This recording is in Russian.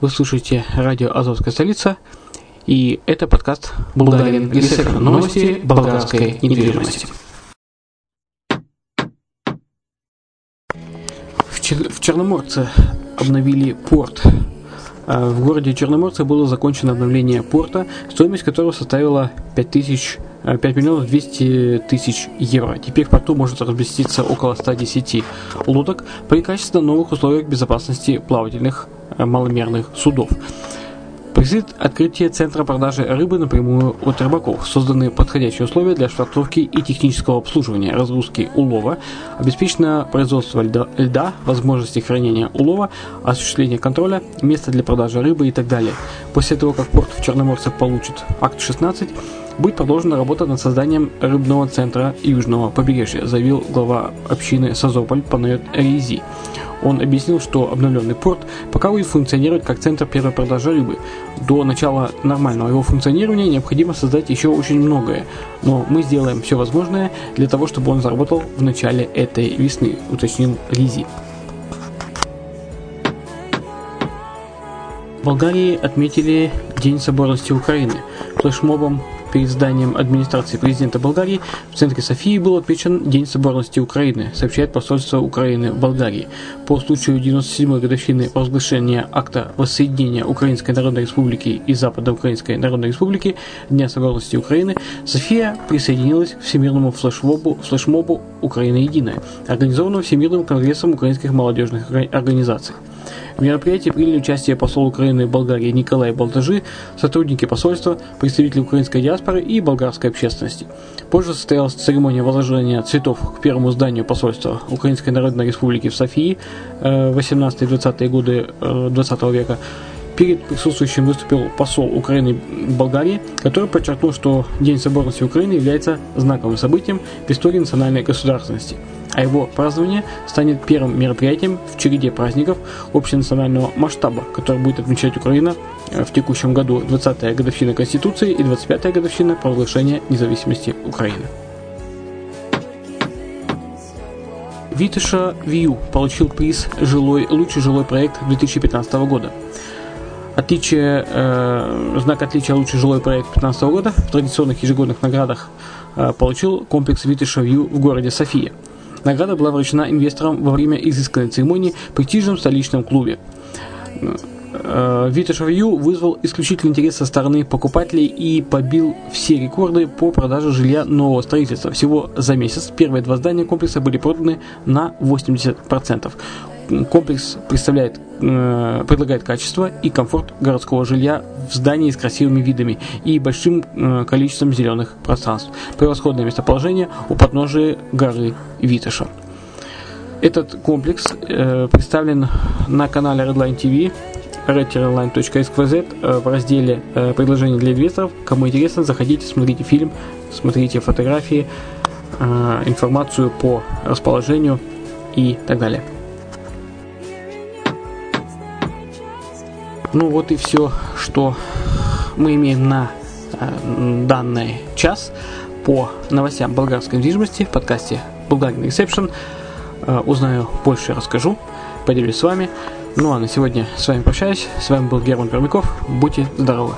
Вы слушаете радио «Азовская столица» и это подкаст «Болгарин Гесек. Новости болгарской недвижимости». В, Чер- в Черноморце обновили порт. А в городе Черноморце было закончено обновление порта, стоимость которого составила 5000 5 миллионов 200 тысяч евро. Теперь в порту может разместиться около 110 лодок при качественно новых условиях безопасности плавательных э, маломерных судов. Предстоит открытие центра продажи рыбы напрямую от рыбаков. Созданы подходящие условия для швартовки и технического обслуживания, разгрузки улова, обеспечено производство льда, льда, возможности хранения улова, осуществление контроля, место для продажи рыбы и так далее. После того, как порт в Черноморце получит акт 16, будет продолжена работа над созданием рыбного центра южного побережья, заявил глава общины Созополь Панайот Ризи. Он объяснил, что обновленный порт пока будет функционировать как центр первой продажи рыбы. До начала нормального его функционирования необходимо создать еще очень многое, но мы сделаем все возможное для того, чтобы он заработал в начале этой весны, уточнил Ризи. В Болгарии отметили День соборности Украины. Флешмобом перед зданием администрации президента Болгарии в центре Софии был отмечен День соборности Украины, сообщает посольство Украины в Болгарии. По случаю 97-й годовщины провозглашения акта воссоединения Украинской Народной Республики и Западноукраинской Народной Республики Дня соборности Украины, София присоединилась к всемирному флешмобу, флешмобу «Украина единая», организованному Всемирным конгрессом украинских молодежных организаций. В мероприятии приняли участие посол Украины в Болгарии Николай Болтажи, сотрудники посольства, представители украинской диаспоры и болгарской общественности. Позже состоялась церемония возложения цветов к первому зданию посольства Украинской Народной Республики в Софии 18-20-е э, годы 20 э, века. Перед присутствующим выступил посол Украины в Болгарии, который подчеркнул, что День соборности Украины является знаковым событием в истории национальной государственности – а его празднование станет первым мероприятием в череде праздников общенационального масштаба, который будет отмечать Украина э, в текущем году 20-я годовщина Конституции и 25-я годовщина провозглашения независимости Украины. Витыша Вью получил приз жилой, «Лучший жилой проект 2015 года. Отличие, э, знак отличия «Лучший жилой проект 2015 года в традиционных ежегодных наградах э, получил комплекс Витыша Вью в городе София – Награда была вручена инвесторам во время изысканной церемонии в престижном столичном клубе. Виташ Ю вызвал исключительный интерес со стороны покупателей и побил все рекорды по продаже жилья нового строительства. Всего за месяц первые два здания комплекса были проданы на 80%. Комплекс представляет, э, предлагает качество и комфорт городского жилья в здании с красивыми видами и большим э, количеством зеленых пространств. Превосходное местоположение у подножия горы Виташа. Этот комплекс э, представлен на канале Redline TV redtireline.xyz э, в разделе э, «Предложения для инвесторов». Кому интересно, заходите, смотрите фильм, смотрите фотографии, э, информацию по расположению и так далее. Ну вот и все, что мы имеем на данный час по новостям болгарской недвижимости в подкасте Bulgarian Reception. Узнаю больше, расскажу, поделюсь с вами. Ну а на сегодня с вами прощаюсь. С вами был Герман Пермяков. Будьте здоровы!